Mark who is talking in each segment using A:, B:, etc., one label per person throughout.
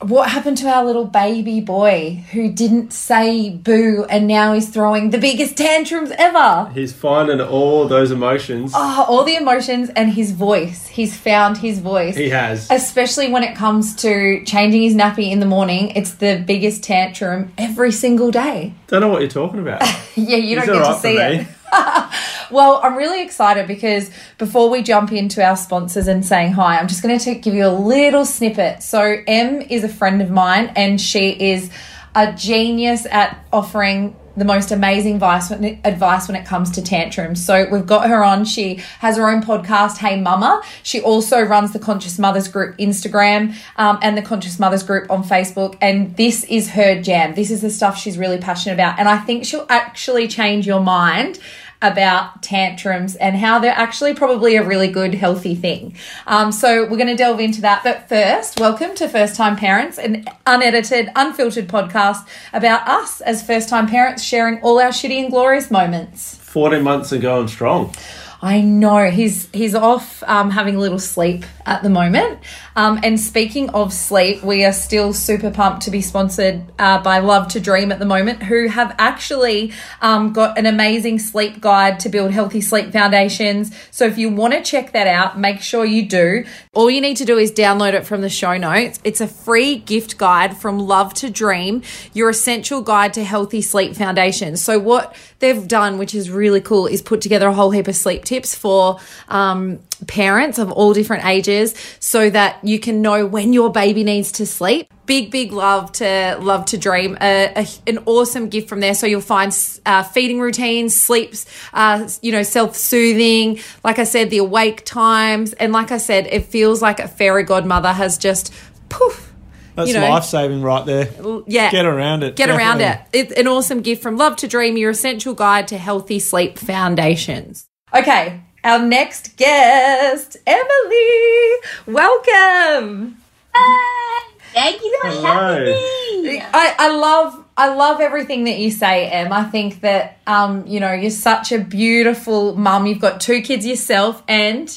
A: what happened to our little baby boy who didn't say boo and now he's throwing the biggest tantrums ever?
B: He's finding all those emotions.
A: Oh, all the emotions and his voice. He's found his voice.
B: He has.
A: Especially when it comes to changing his nappy in the morning. It's the biggest tantrum every single day.
B: Don't know what you're talking about.
A: Yeah, you
B: He's
A: don't get
B: all
A: to see it. Well, I'm really excited because before we jump into our sponsors and saying hi, I'm just going to give you a little snippet. So, M is a friend of mine and she is a genius at offering the most amazing advice when, advice when it comes to tantrums. So we've got her on. She has her own podcast, Hey Mama. She also runs the Conscious Mothers Group Instagram um, and the Conscious Mothers Group on Facebook. And this is her jam. This is the stuff she's really passionate about. And I think she'll actually change your mind about tantrums and how they're actually probably a really good, healthy thing. Um, so we're going to delve into that. But first, welcome to First Time Parents, an unedited, unfiltered podcast about us as first time parents sharing all our shitty and glorious moments.
B: 14 months and going strong.
A: I know he's he's off um, having a little sleep at the moment. Um, and speaking of sleep, we are still super pumped to be sponsored uh, by Love to Dream at the moment, who have actually um, got an amazing sleep guide to build healthy sleep foundations. So if you want to check that out, make sure you do. All you need to do is download it from the show notes. It's a free gift guide from Love to Dream, your essential guide to healthy sleep foundations. So what they've done, which is really cool, is put together a whole heap of sleep tips for um, parents of all different ages so that you can know when your baby needs to sleep. Big, big love to Love to Dream. A, a, an awesome gift from there. So you'll find uh, feeding routines, sleeps, uh, you know, self soothing. Like I said, the awake times. And like I said, it feels like a fairy godmother has just poof.
C: That's
A: you know,
C: life saving right there.
A: Yeah.
C: Get around it.
A: Get around it. It's an awesome gift from Love to Dream, your essential guide to healthy sleep foundations. Okay, our next guest, Emily. Welcome.
D: Hi. Thank you for
B: Hello.
D: having me.
A: I, I love I love everything that you say, Em. I think that um, you know, you're such a beautiful mum. You've got two kids yourself and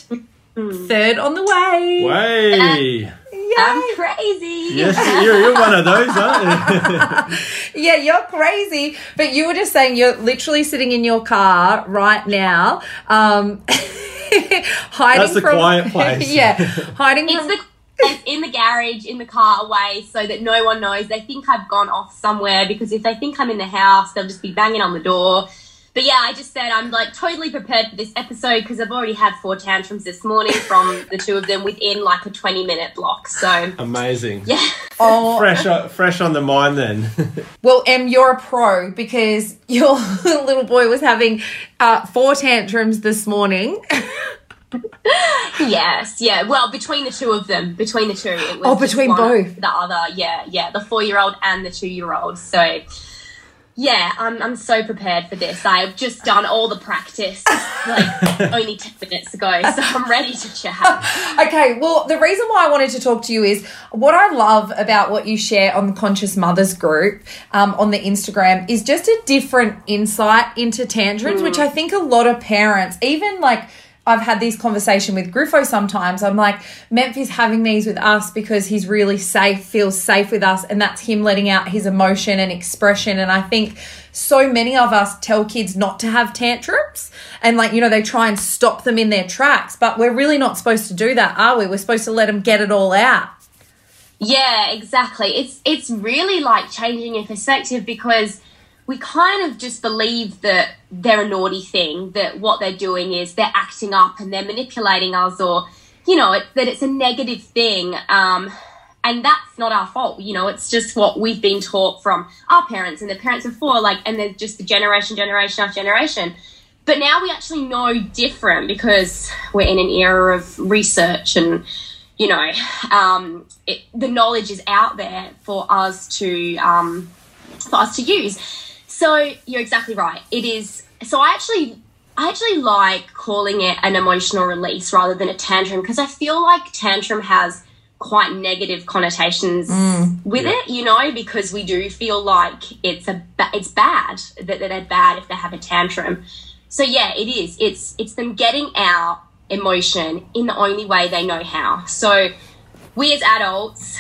A: third on the way.
B: Way.
D: I'm crazy.
B: Yes, you're, you're one of those, aren't you?
A: Yeah, you're crazy. But you were just saying you're literally sitting in your car right now, um, hiding
B: That's the
A: from
B: quiet place.
A: yeah, hiding
D: It's
A: from
D: the in the garage, in the car, away, so that no one knows. They think I've gone off somewhere because if they think I'm in the house, they'll just be banging on the door. But yeah, I just said I'm like totally prepared for this episode because I've already had four tantrums this morning from the two of them within like a 20 minute block. So
B: Amazing.
D: yeah,
A: oh,
B: Fresh, on, fresh on the mind then.
A: Well, Em, you're a pro because your little boy was having uh, four tantrums this morning.
D: yes, yeah. Well, between the two of them, between the two, it was
A: Oh, between
D: one
A: both.
D: The other, yeah, yeah, the four year old and the two year old. So, yeah, I'm I'm so prepared for this. I've just done all the practice like only ten minutes ago, so I'm ready to chat.
A: Okay, well, the reason why I wanted to talk to you is what I love about what you share on the Conscious Mothers group um, on the Instagram is just a different insight into tantrums, which I think a lot of parents, even like I've had these conversation with Griffo sometimes. I'm like, Memphis having these with us because he's really safe, feels safe with us, and that's him letting out his emotion and expression. And I think so many of us tell kids not to have tantrums and like, you know, they try and stop them in their tracks, but we're really not supposed to do that, are we? We're supposed to let them get it all out.
D: Yeah, exactly. It's it's really like changing your perspective because we kind of just believe that they're a naughty thing, that what they're doing is they're acting up and they're manipulating us, or you know, it, that it's a negative thing. Um, and that's not our fault, you know. It's just what we've been taught from our parents and the parents before, like, and they're just the generation, generation after generation. But now we actually know different because we're in an era of research and you know, um, it, the knowledge is out there for us to um, for us to use. So you're exactly right. It is. So I actually I actually like calling it an emotional release rather than a tantrum because I feel like tantrum has quite negative connotations mm, with
B: Yeah.
D: it, you know, because we do feel like it's a ba- it's bad that, that they're bad if they have a tantrum. So yeah, it is. It's it's them getting out emotion in the only way they know how. So we as adults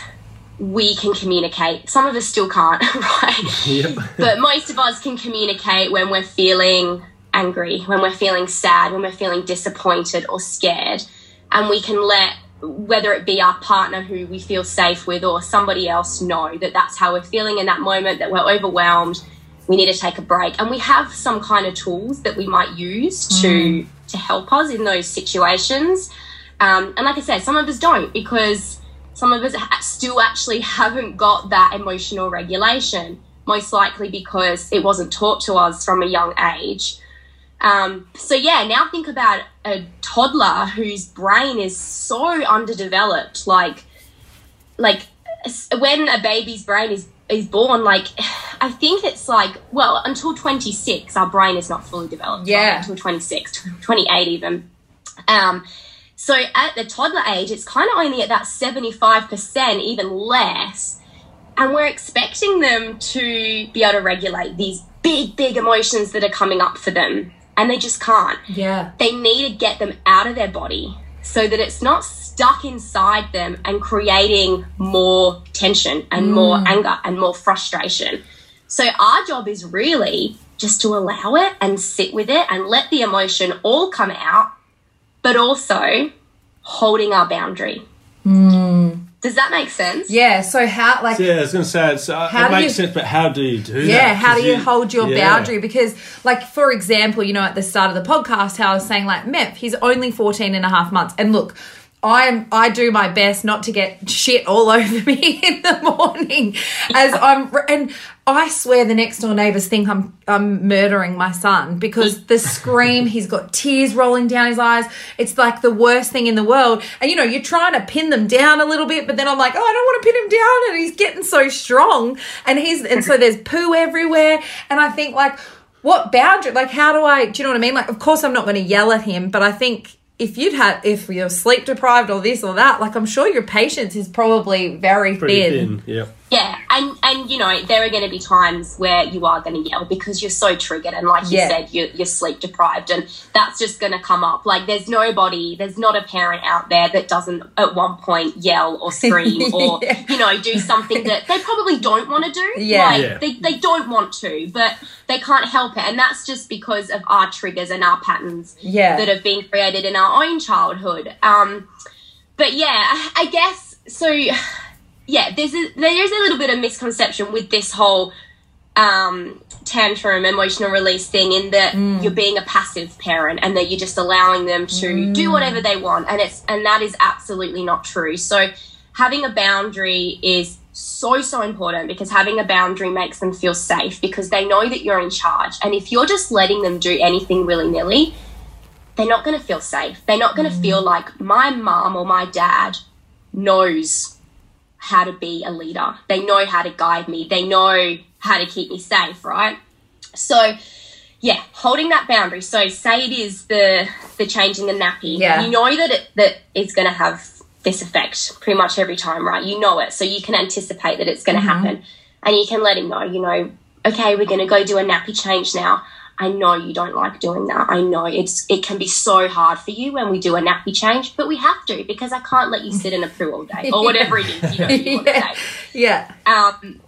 D: we can communicate. Some of us still can't, right?
B: Yep.
D: but most of us can communicate when we're feeling angry, when we're feeling sad, when we're feeling disappointed or scared. And we can let, whether it be our partner who we feel safe with or somebody else, know that that's how we're feeling in that moment, that we're overwhelmed. We need to take a break. And we have some kind of tools that we might use to, to help us in those situations. Um, and like I said, some of us don't because some of us still actually haven't got that emotional regulation, most likely because it wasn't taught to us from a young age. Um, so yeah, now think about a toddler whose brain is so underdeveloped. Like, like when a baby's brain is is born, like I think it's like well until twenty six, our brain is not fully developed.
A: Yeah.
D: right? until 26, 28 even. Um, so at the toddler age, it's kind of only at that 75%, even less. And we're expecting them to be able to regulate these big, big emotions that are coming up for them. And they just can't.
A: Yeah.
D: They need to get them out of their body so that it's not stuck inside them and creating more tension and more mm. anger and more frustration. So our job is really just to allow it and sit with it and let the emotion all come out, but also holding our boundary. Does that make sense?
A: Yeah. So how like
B: Yeah, I was going to say it's, uh, it makes
A: you-
B: sense, but how do you do that?
A: yeah, how do
B: 'Cause
A: you, hold your
B: yeah.
A: boundary? Because like for example, you know, at the start of the podcast, how I was saying like Memph, he's only 14 and a half months. And look, I'm I do my best not to get shit all over me in the morning as I'm and I swear the next door neighbors think I'm I'm murdering my son because the scream he's got tears rolling down his eyes. It's like the worst thing in the world. And you know you're trying to pin them down a little bit but then I'm like oh I don't want to pin him down and he's getting so strong. And he's and so there's poo everywhere. And I think like what boundary like how do I do you know what I mean? Like of course I'm not going to yell at him but I think if you'd had if you're sleep deprived or this or that like I'm sure your patience is probably very
B: Pretty
A: thin.
B: thin. Yeah.
D: Yeah, and and you know there are going to be times where you are going to yell because you're so triggered, and like you
A: Yeah.
D: said, you're, you're sleep deprived, and that's just going to come up. Like there's nobody, there's not a parent out there that doesn't at one point yell or scream or
A: Yeah.
D: you know do something that they probably don't want to do.
A: Yeah.
D: like,
B: Yeah.
D: They they don't want to, but they can't help it, and that's just because of our triggers and our patterns
A: Yeah.
D: that have been created in our own childhood. Um, but yeah, I I guess so. Yeah, there's a, there is a little bit of misconception with this whole um, tantrum emotional release thing in that mm. you're being a passive parent and that you're just allowing them to do mm. whatever they want and it's and that is absolutely not true. So having a boundary is so so important because having a boundary makes them feel safe because they know that you're in charge and if you're just letting them do anything willy-nilly they're not going to feel safe. They're not going to mm. feel like my mom or my dad knows how to be a leader. They know how to guide me. They know how to keep me safe, right? So, yeah, holding that boundary. So, say it is the the changing the nappy.
A: Yeah.
D: You know that it that it's going to have this effect pretty much every time, right? You know it, so you can anticipate that it's going to mm-hmm. happen, and you can let him know. You know, okay, we're going to go do a nappy change now. I know you don't like doing that. I know it's it can be so hard for you when we do a nappy change, but we have to because I can't let you sit in a poo all day or whatever it is. You know, you
A: yeah.
D: say.
A: yeah.
D: Um,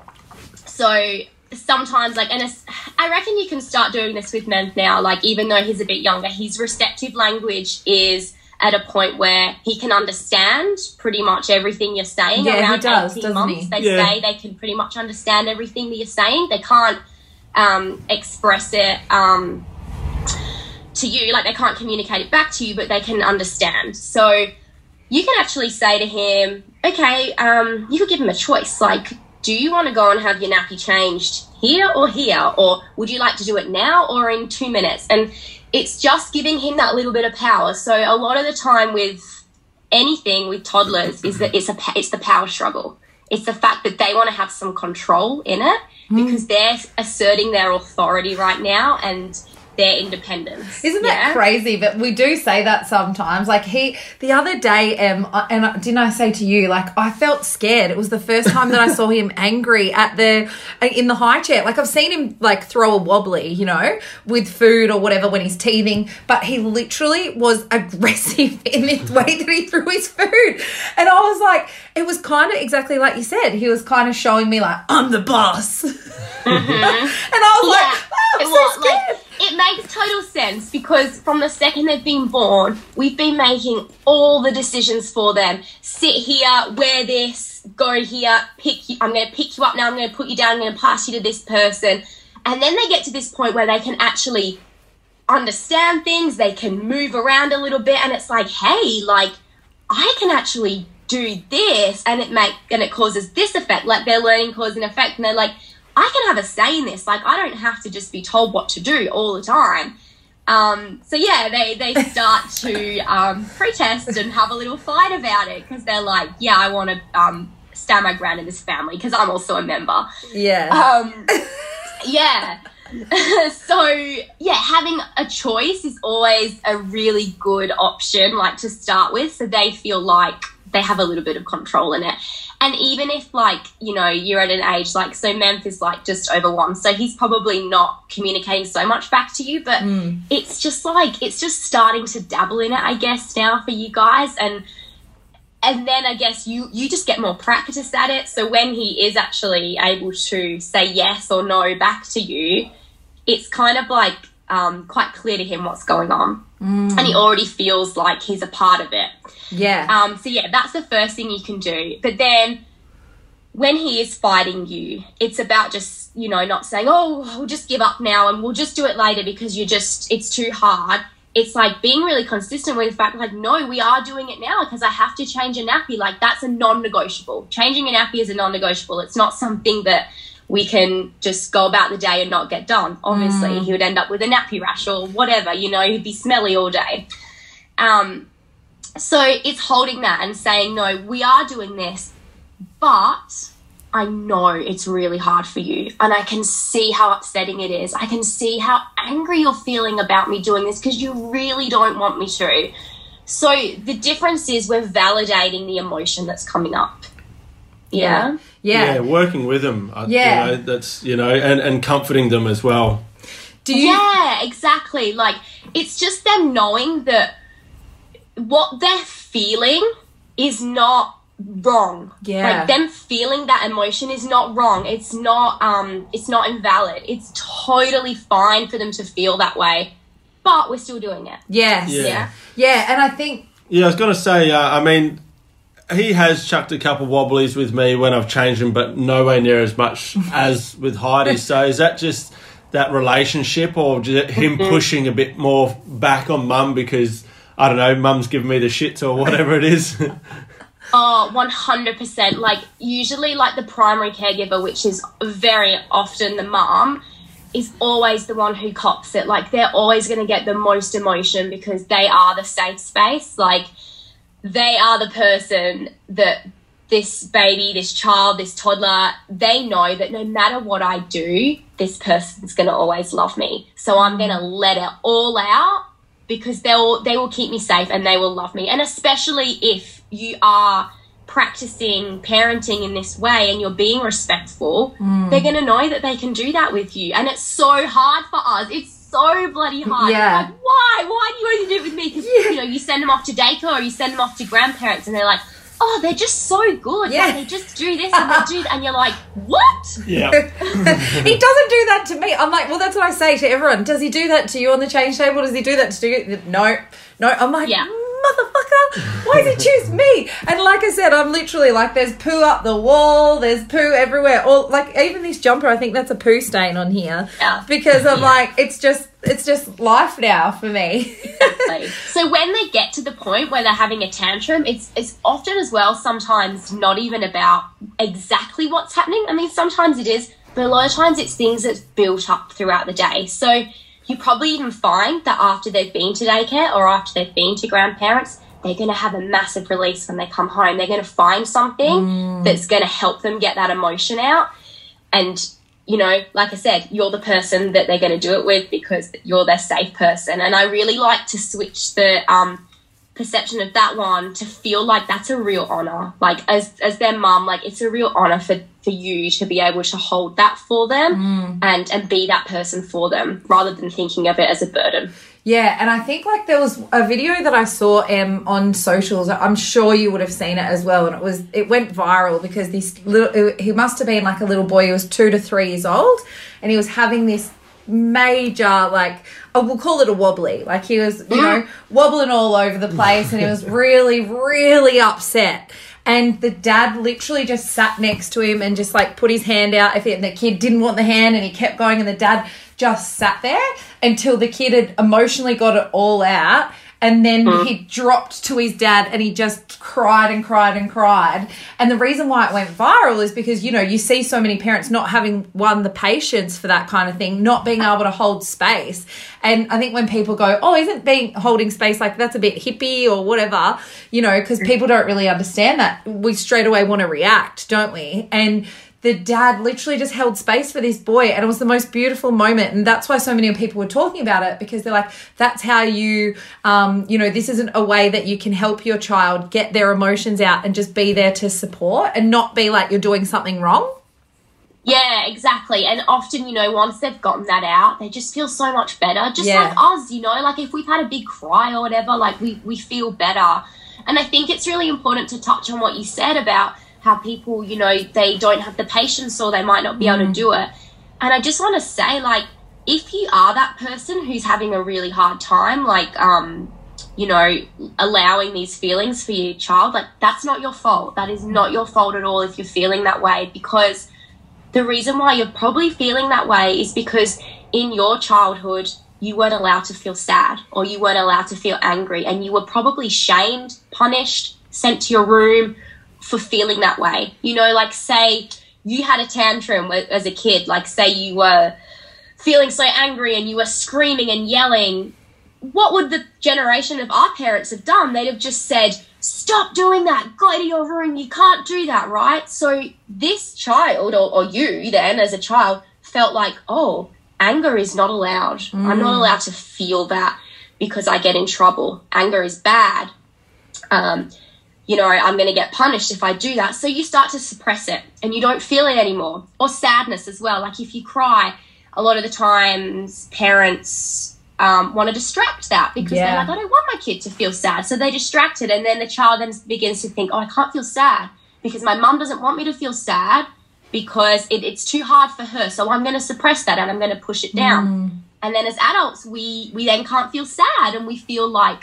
D: so sometimes, like, and it's, I reckon you can start doing this with Memph now. Like, even though he's a bit younger, his receptive language is at a point where he can understand pretty much everything you're saying.
A: Yeah, he does,
D: 18
A: doesn't
D: months,
A: he?
D: they
B: Yeah.
D: say they can pretty much understand everything that you're saying. They can't um, express it. Um, to you, like they can't communicate it back to you, but they can understand. So you can actually say to him, okay, um, you could give him a choice. Like, do you want to go and have your nappy changed here or here? Or would you like to do it now or in two minutes? And it's just giving him that little bit of power. So a lot of the time with anything with toddlers is that it's a it's the power struggle. It's the fact that they want to have some control in it Mm. because they're asserting their authority right now and their independence.
A: Isn't that
D: yeah?
A: crazy? But we do say that sometimes. Like he, the other day, um, I- and I- didn't I say to you, like I felt scared. It was the first time that I saw him angry at the in the high chair. Like I've seen him like throw a wobbly, you know, with food or whatever when he's teething. But he literally was aggressive in the way that he threw his food, and I was like, it was kind of exactly like you said. He was kind of showing me like I'm the boss, and I was like, oh, I'm
D: it,
A: so
D: was,
A: scared.
D: like, it makes total sense because from the second they've been born, we've been making all the decisions for them. Sit here, wear this, go here, pick you. I'm going to pick you up now. I'm going to put you down. I'm going to pass you to this person, and then they get to this point where they can actually understand things. They can move around a little bit, and it's like, hey, like I can actually do this, and it make and it causes this effect. Like they're learning cause and effect, and they're like, I can have a say in this. Like I don't have to just be told what to do all the time. Um, so yeah, they they start to um, protest and have a little fight about it because they're like, yeah, I want to um, stand my ground in this family because I'm also a member.
A: Yeah.
D: Um, yeah. so yeah, having a choice is always a really good option, like to start with, so they feel like they have a little bit of control in it. And even if like you know you're at an age like so, Memphis like just over one, so he's probably not communicating so much back to you, but hmm. it's just like it's just starting to dabble in it, I guess now for you guys, and and then I guess you you just get more practice at it. So when he is actually able to say yes or no back to you, it's kind of like um, quite clear to him what's going on, and he already feels like he's a part of it.
A: yeah.
D: Um, so yeah, that's the first thing you can do. But then when he is fighting you, it's about just, you know, not saying, oh, we'll just give up now and we'll just do it later because you're just, it's too hard. It's like being really consistent with the fact, like, no, we are doing it now because I have to change a nappy. Like, that's a non negotiable. Changing a nappy is a non negotiable. It's not something that we can just go about the day and not get done. Obviously, he would end up with a nappy rash or whatever, you know, he'd be smelly all day. Um, so it's holding that and saying, no, we are doing this, but I know it's really hard for you. And I can see how upsetting it is. I can see how angry you're feeling about me doing this because you really don't want me to. So the difference is we're validating the emotion that's coming up. Yeah.
A: yeah.
B: Yeah, working with them. I,
A: Yeah.
B: You know, that's, you know, and, and comforting them as well.
A: Do you?
D: Yeah, exactly. Like it's just them knowing that what they're feeling is not wrong.
A: Yeah.
D: Like them feeling that emotion is not wrong. It's not um it's not invalid. It's totally fine for them to feel that way. But we're still doing it.
A: Yes.
B: Yeah.
A: Yeah.
D: Yeah.
A: And I think
B: Yeah, I was going to say, uh, I mean, he has chucked a couple wobblies with me when I've changed him, but nowhere near as much as with Heidi. So is that just that relationship or just him mm-hmm. pushing a bit more back on mum because, I don't know, mum's giving me the shits or whatever it is?
D: Oh, 100%. Like, usually, like, the primary caregiver, which is very often the mum, is always the one who cops it. Like, they're always going to get the most emotion because they are the safe space. Like, they are the person that this baby, this child, this toddler, they know that no matter what I do, this person's going to always love me. So I'm going to let it all out because they'll they will keep me safe and they will love me. And especially if you are practicing parenting in this way and you're being respectful, hmm. they're going to know that they can do that with you. And it's so hard for us. It's so bloody hard.
A: Yeah.
D: Like, why? Why do you only do it with me? Because you know you send them off to daycare or you send them off to grandparents, and they're like, "Oh, they're just so good.
A: Yeah.
D: Yeah, they just do this and they do," that. and you're like, "What?"
B: yeah.
A: he doesn't do that to me. I'm like, well, that's what I say to everyone. Does he do that to you on the change table? Does he do that to you? No, no. I'm like,
D: Yeah.
A: Motherfucker, why does he choose me? And like I said, I'm literally like, there's poo up the wall, there's poo everywhere. Or like even this jumper, I think that's a poo stain on here.
D: Yeah.
A: Because I'm like, it's just, it's just life now for me.
D: Exactly. so when they get to the point where they're having a tantrum, it's it's often as well sometimes not even about exactly what's happening. I mean, sometimes it is, but a lot of times it's things that's built up throughout the day. So you probably even find that after they've been to daycare or after they've been to grandparents, they're going to have a massive release when they come home. They're going to find something that's going to help them get that emotion out. And you know, like I said, you're the person that they're going to do it with because you're their safe person. And I really like to switch the um, perception of that one to feel like that's a real honor. Like as as their mom like it's a real honor for for you to be able to hold that for them and and be that person for them rather than thinking of it as a burden.
A: Yeah, and I think like there was a video that I saw um, on socials. I'm sure you would have seen it as well, and it was it went viral because this little he must have been like a little boy. He was two to three years old, and he was having this major like oh, we'll call it a wobbly. Like he was you mm. know wobbling all over the place, and he was really really upset. And the dad literally just sat next to him and just like put his hand out. If the kid didn't want the hand, and he kept going, and the dad just sat there until the kid had emotionally got it all out. And then mm. he dropped to his dad and he just cried and cried and cried. And the reason why it went viral is because, you know, you see so many parents not having one, the patience for that kind of thing, not being able to hold space. And I think when people go, oh, isn't being holding space like that's a bit hippie or whatever, you know, because people don't really understand that, we straight away want to react, don't we? And the dad literally just held space for this boy and it was the most beautiful moment and that's why so many people were talking about it because they're like that's how you um, you know this isn't a way that you can help your child get their emotions out and just be there to support and not be like you're doing something wrong
D: Yeah, exactly. And often, you know, once they've gotten that out, they just feel so much better. Just
A: Yeah.
D: like us, you know, like if we've had a big cry or whatever, like we, we feel better. And I think it's really important to touch on what you said about how people, you know, they don't have the patience or they might not be able to do it. And I just want to say, like, if you are that person who's having a really hard time, like, um, you know, allowing these feelings for your child, like, that's not your fault. That is not your fault at all if you're feeling that way because the reason why you're probably feeling that way is because in your childhood you weren't allowed to feel sad or you weren't allowed to feel angry and you were probably shamed, punished, sent to your room for feeling that way. You know, like say you had a tantrum as a kid, like say you were feeling so angry and you were screaming and yelling. What would the generation of our parents have done? They'd have just said, Stop doing that, go to your room, you can't do that, right? So this child, or, or you then as a child, felt like, oh, anger is not allowed. I'm not allowed to feel that because I get in trouble. Anger is bad. Um, you know, I'm going to get punished if I do that. So you start to suppress it and you don't feel it anymore. Or sadness as well. Like if you cry, a lot of the times parents um, want to distract that because
A: Yeah.
D: they're like, I don't want my kid to feel sad. So they distract it. And then the child then begins to think, oh, I can't feel sad because my mum doesn't want me to feel sad because it, it's too hard for her. So I'm going to suppress that and I'm going to push it down. And then as adults, we, we then can't feel sad and we feel like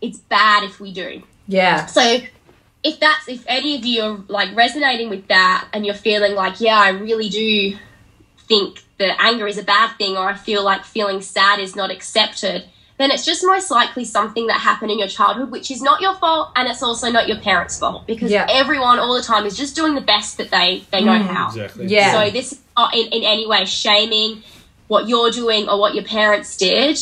D: it's bad if we do.
A: yeah
D: So if that's if any of you are like resonating with that and you're feeling like, yeah, I really do think that anger is a bad thing or I feel like feeling sad is not accepted, then it's just most likely something that happened in your childhood, which is not your fault and it's also not your parents' fault because
A: Yeah.
D: everyone all the time is just doing the best that they, they know mm. how.
B: Exactly.
A: Yeah.
D: So this is in, in any way shaming what you're doing or what your parents did.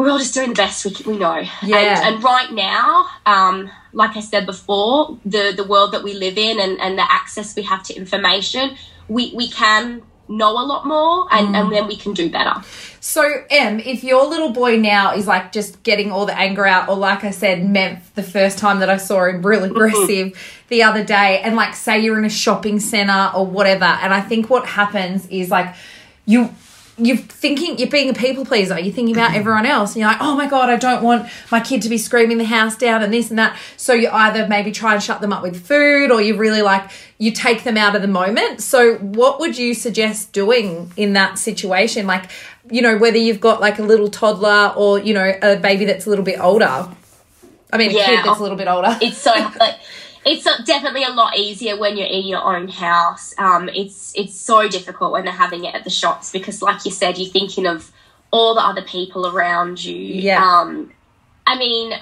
D: We're all just doing the best we, we know.
A: Yeah.
D: And, and right now, um, like I said before, the, the world that we live in and, and the access we have to information, we, we can know a lot more and, and then we can do better.
A: So, Em, if your little boy now is like just getting all the anger out, or like I said, Memph, the first time that I saw him real aggressive the other day, and like say you're in a shopping center or whatever, and I think what happens is like you you're thinking you're being a people pleaser. You're thinking about mm-hmm. everyone else and you're like oh my god i don't want my kid to be screaming the house down and this and that. So you either maybe try and shut them up with food or you really like you take them out of the moment. So what would you suggest doing in that situation? Like you know whether you've got like a little toddler or you know a baby that's a little bit older. I mean a
D: Yeah,
A: kid that's a little bit older.
D: it's so like, it's definitely a lot easier when you're in your own house. Um, it's it's so difficult when they're having it at the shops because, like you said, you're thinking of all the other people around you.
A: Yeah.
D: Um, I mean,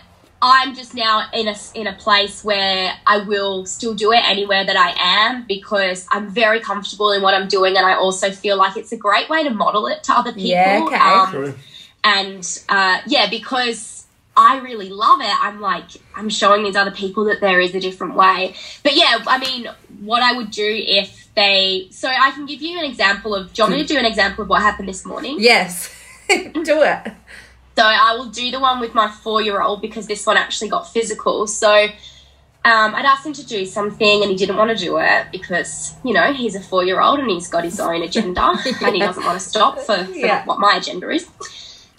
D: I'm just now in a in a place where I will still do it anywhere that I am because I'm very comfortable in what I'm doing, and I also feel like it's a great way to model it to other people.
A: Yeah, okay.
D: Um, and uh, yeah, because I really love it, I'm like I'm showing these other people that there is a different way. But yeah, I mean, what I would do if they. So I can give you an example of. Do you want me to do an example of what happened this morning?
A: Yes. do it.
D: So I will do the one with my four year old because this one actually got physical. So um, I'd asked him to do something and he didn't want to do it because, you know, he's a four year old and he's got his own agenda and he doesn't want to stop for, for
A: Yeah.
D: what my agenda is.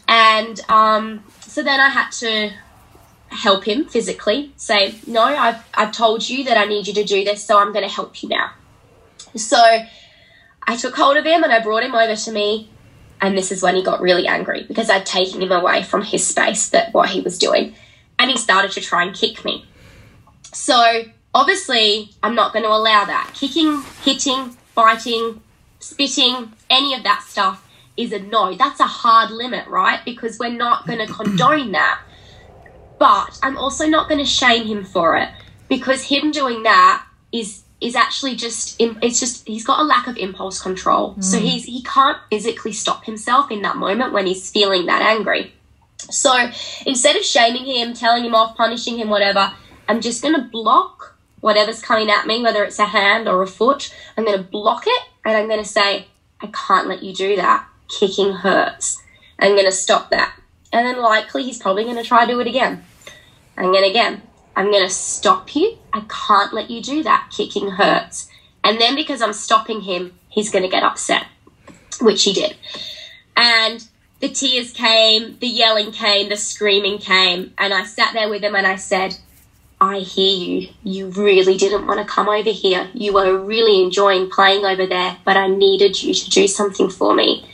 D: And um, so then I had to help him physically say, No, I've, I've told you that I need you to do this, so I'm going to help you now. So I took hold of him and I brought him over to me. And this is when he got really angry because I'd taken him away from his space that what he was doing. And he started to try and kick me. So obviously, I'm not going to allow that. Kicking, hitting, biting, spitting, any of that stuff is a no. That's a hard limit, right? Because we're not going to condone that. But I'm also not going to shame him for it because him doing that is is actually just it's just he's got a lack of impulse control. So mm. he's he can't physically stop himself in that moment when he's feeling that angry. So instead of shaming him, telling him off, punishing him, whatever, I'm just going to block whatever's coming at me, whether it's a hand or a foot. I'm going to block it and I'm going to say, I can't let you do that. Kicking hurts. I'm going to stop that. And then likely he's probably going to try to do it again. And then again, I'm going to stop you. I can't let you do that. Kicking hurts. And then because I'm stopping him, he's going to get upset, which he did. And the tears came, the yelling came, the screaming came. And I sat there with him and I said, I hear you. You really didn't want to come over here. You were really enjoying playing over there, but I needed you to do something for me.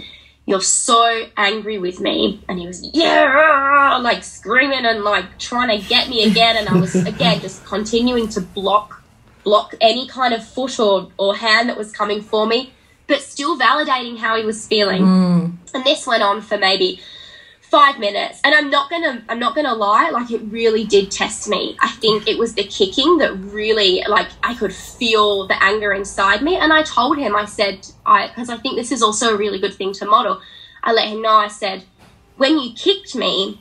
D: You're so angry with me. And he was, yeah, like screaming and like trying to get me again. And I was, again, just continuing to block, block any kind of foot or, or hand that was coming for me, but still validating how he was feeling. Mm. And this went on for maybe five minutes. And i'm not gonna i'm not gonna lie like it really did test me. I think it was the kicking that really like i could feel the anger inside me. And i told him i said i because i think this is also a really good thing to model. I let him know i said when you kicked me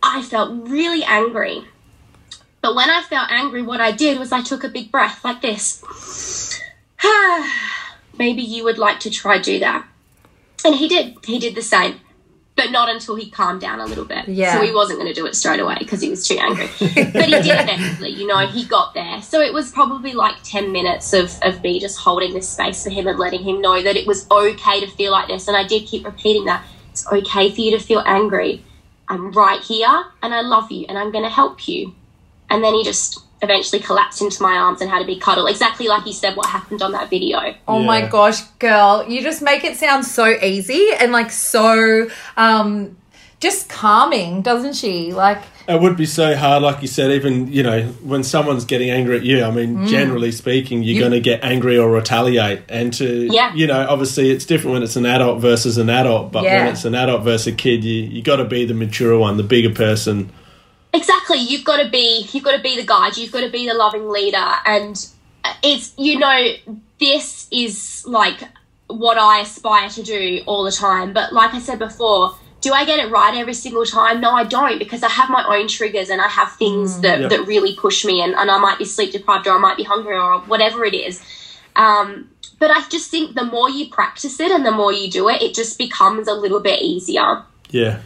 D: i felt really angry. But when i felt angry what i did was i took a big breath like this. Maybe you would like to try do that. And he did he did the same but not until he calmed down a little bit.
A: Yeah.
D: So he wasn't going to do it straight away because he was too angry. but he did eventually, you know, he got there. So it was probably like 10 minutes of, of me just holding this space for him and letting him know that it was okay to feel like this. And I did keep repeating that. It's okay for you to feel angry. I'm right here and I love you and I'm going to help you. And then he just eventually collapsed into my arms and had a big cuddle, exactly like he said what happened on that video.
A: Oh my gosh, girl, you just make it sound so easy and like so um just calming, doesn't she? Like
B: It would be so hard, like you said, even, you know, when someone's getting angry at you, I mean,
A: Mm.
B: generally speaking, you're
A: You-
B: going to get angry or retaliate. And to,
D: Yeah.
B: you know, obviously it's different when it's an adult versus an adult, but
A: Yeah.
B: when it's an adult versus a kid, you, you got to be the mature one, the bigger person.
D: Exactly. You've got to be you've got to be the guide. You've got to be the loving leader and it's you know this is like what I aspire to do all the time. But like I said before, do I get it right every single time? No, I don't because I have my own triggers and I have things that,
B: Yeah.
D: that really push me and, and I might be sleep deprived or I might be hungry or whatever it is. Um, but I just think the more you practice it and the more you do it, it just becomes a little bit easier.
B: Yeah.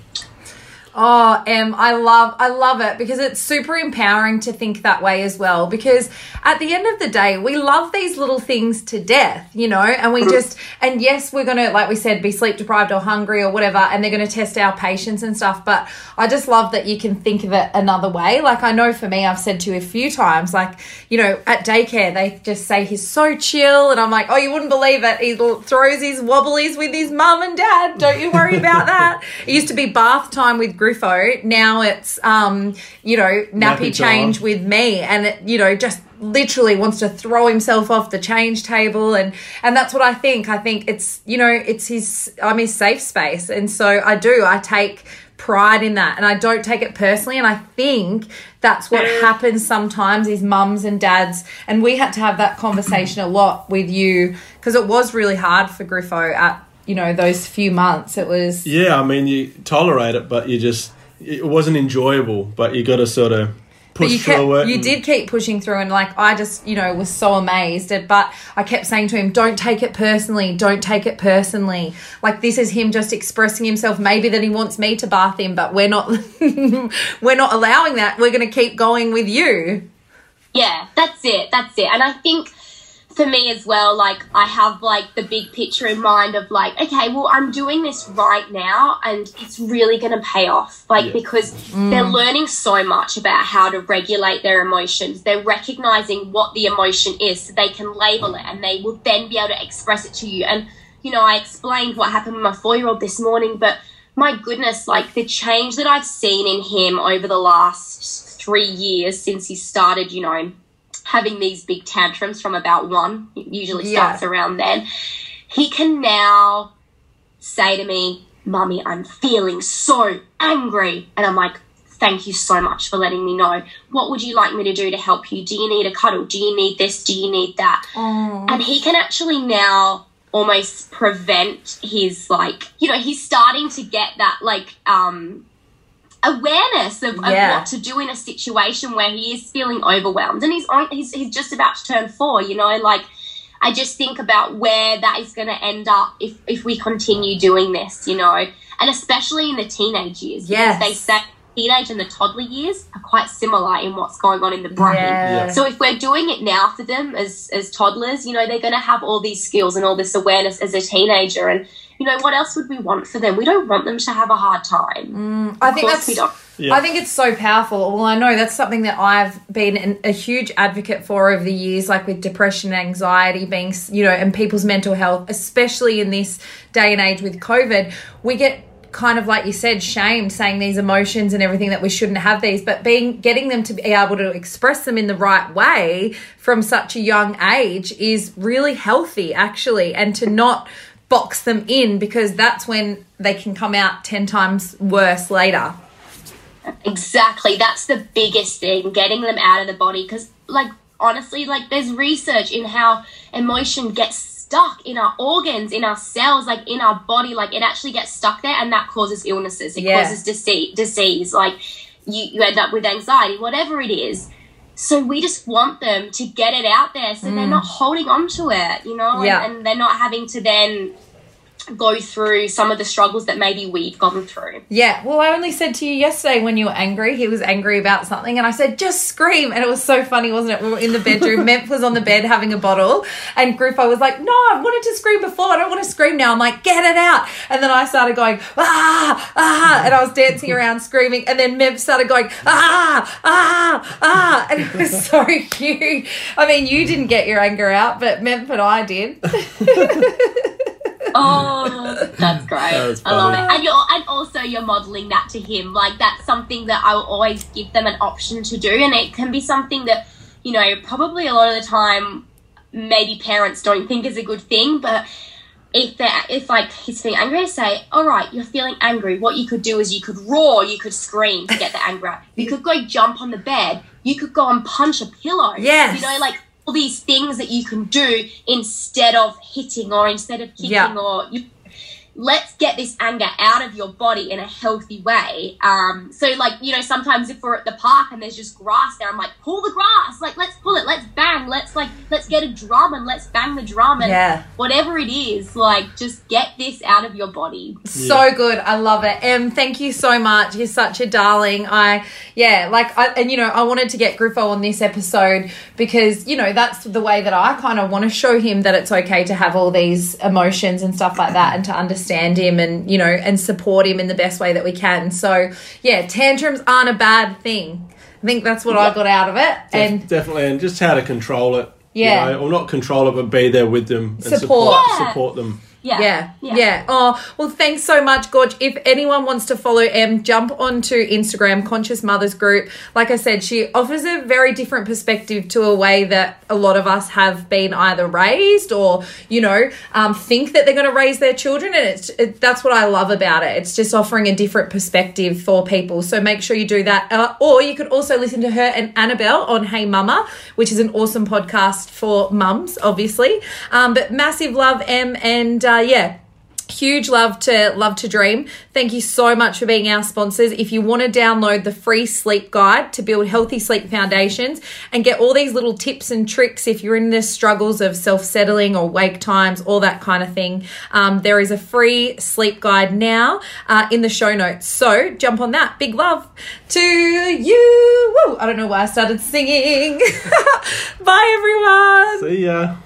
A: Oh, Em, I love I love it because it's super empowering to think that way as well. Because at the end of the day, we love these little things to death, you know, and we just and yes, we're gonna, like we said, be sleep deprived or hungry or whatever, and they're gonna test our patience and stuff. But I just love that you can think of it another way. Like I know for me, I've said to you a few times, like, you know, at daycare they just say he's so chill, and I'm like, oh, you wouldn't believe it. He throws his wobblies with his mum and dad. Don't you worry about that. It used to be bath time with Griffo. Now it's, um, you know, nappy,
B: Nappy
A: change with me, and it, you know, just literally wants to throw himself off the change table. And and that's what I think. I think it's you know it's his I'm his safe space. And so I do. I take pride in that. And I don't take it personally. And I think that's what happens sometimes is mums and dads. And we had to have that conversation a lot with you because it was really hard for Griffo at you know those few months it was
B: Yeah, I mean, you tolerate it, but you just, it wasn't enjoyable, but you got to sort of push
A: you
B: through
A: kept,
B: it.
A: you
B: and-
A: did keep pushing through and like i just you know was so amazed at, but i kept saying to him don't take it personally don't take it personally like this is him just expressing himself maybe that he wants me to bath him but we're not we're not allowing that we're going to keep going with you
D: Yeah, that's it. That's it. And I think for me as well, like I have like the big picture in mind of like, okay, well, I'm doing this right now and it's really going to pay off. Like,
B: Yeah.
D: because mm. they're learning so much about how to regulate their emotions. They're recognizing what the emotion is so they can label it and they will then be able to express it to you. And, you know, I explained what happened with my four year old this morning, but my goodness, like the change that I've seen in him over the last three years since he started, you know, having these big tantrums from about one, it usually
A: Yeah.
D: starts around then. He can now say to me, Mummy, I'm feeling so angry. And I'm like, Thank you so much for letting me know. What would you like me to do to help you? Do you need a cuddle? Do you need this? Do you need that? and he can actually now almost prevent his like you know he's starting to get that like um awareness of, of
A: Yeah.
D: what to do in a situation where he is feeling overwhelmed and he's on he's, he's just about to turn four you know like i just think about where that is going to end up if if we continue doing this you know and especially in the teenage years
A: Yes.
D: they say teenage and the toddler years are quite similar in what's going on in the brain
A: Yeah.
D: so if we're doing it now for them as as toddlers, you know, they're going to have all these skills and all this awareness as a teenager and you know, what else would we want for them? We don't want them to have a hard time.
A: Mm, I
D: Of
A: think that's
D: we don't.
B: Yeah.
A: I think it's so powerful. Well, I know that's something that I've been an, a huge advocate for over the years, like with depression, anxiety, being, you know, and people's mental health, especially in this day and age with COVID. We get kind of like you said shamed saying these emotions and everything that we shouldn't have these but being getting them to be able to express them in the right way from such a young age is really healthy actually and to not box them in because that's when they can come out 10 times worse later
D: Exactly. That's the biggest thing, getting them out of the body. Because, like, honestly, like, there's research in how emotion gets stuck in our organs, in our cells, like, in our body. Like, it actually gets stuck there, and that causes illnesses. It
A: Yeah.
D: causes disease. disease. Like, you, you end up with anxiety, whatever it is. So we just want them to get it out there so they're mm. not holding on to it, you know,
A: Yeah.
D: and, and they're not having to then go through some of the struggles that maybe we've gone through.
A: Yeah, well, I only said to you yesterday when you were angry, he was angry about something, and I said, just scream. And it was so funny, wasn't it? We were in the bedroom, Memph was on the bed having a bottle, and Griffo was like, no, I wanted to scream before, I don't want to scream now. I'm like, get it out. And then I started going, ah, ah, and I was dancing around screaming, and then Memph started going, ah, ah, ah, and it was so cute. I mean, you didn't get your anger out, but Memph and I did.
D: Oh, that's great.
B: That
D: I love it. And you're and also you're modeling that to him. Like that's something that I will always give them an option to do and it can be something that, you know, probably a lot of the time maybe parents don't think is a good thing, but if they're, if like he's feeling angry, I say, All right, you're feeling angry. What you could do is you could roar, you could scream to get the anger out. You could go jump on the bed, you could go and punch a pillow.
A: Yes.
D: You know, like all these things that you can do instead of hitting or instead of kicking
A: Yeah.
D: or you, let's get this anger out of your body in a healthy way um so like you know sometimes if we're at the park and there's just grass there i'm like pull the grass like let's pull it let's bang let's like let's get a drum and let's bang the drum and
A: Yeah.
D: whatever it is like just get this out of your body
A: So good. I love it. Em, thank you so much. You're such a darling. I, yeah, like, I, and you know, I wanted to get Griffo on this episode because, you know, that's the way that I kind of want to show him that it's okay to have all these emotions and stuff like that and to understand him and, you know, and support him in the best way that we can. So, yeah, tantrums aren't a bad thing. I think that's what I got out of it.
B: Def-
A: And
B: definitely, and just how to control it.
A: Yeah.
B: You know, or not control it, but be there with them and
A: Support.
B: support
D: Yeah.
B: support them.
D: Yeah
A: Yeah, yeah. Oh, well, thanks so much, Gorge. If anyone wants to follow Em, jump onto Instagram, Conscious Mothers Group. Like I said, she offers a very different perspective to a way that a lot of us have been either raised or, you know, um, think that they're going to raise their children. And it's it, that's what I love about it. It's just offering a different perspective for people. So make sure you do that. Uh, or you could also listen to her and Annabelle on Hey Mama, which is an awesome podcast for mums, obviously. Um, but massive love, Em, and uh, yeah, Huge love to Love to Dream. Thank you so much for being our sponsors. If you want to download the free sleep guide to build healthy sleep foundations and get all these little tips and tricks if you're in the struggles of self settling or wake times, all that kind of thing, um, there is a free sleep guide now uh, in the show notes. So jump on that. Big love to you. Woo! I don't know why I started singing. Bye, everyone.
B: See ya.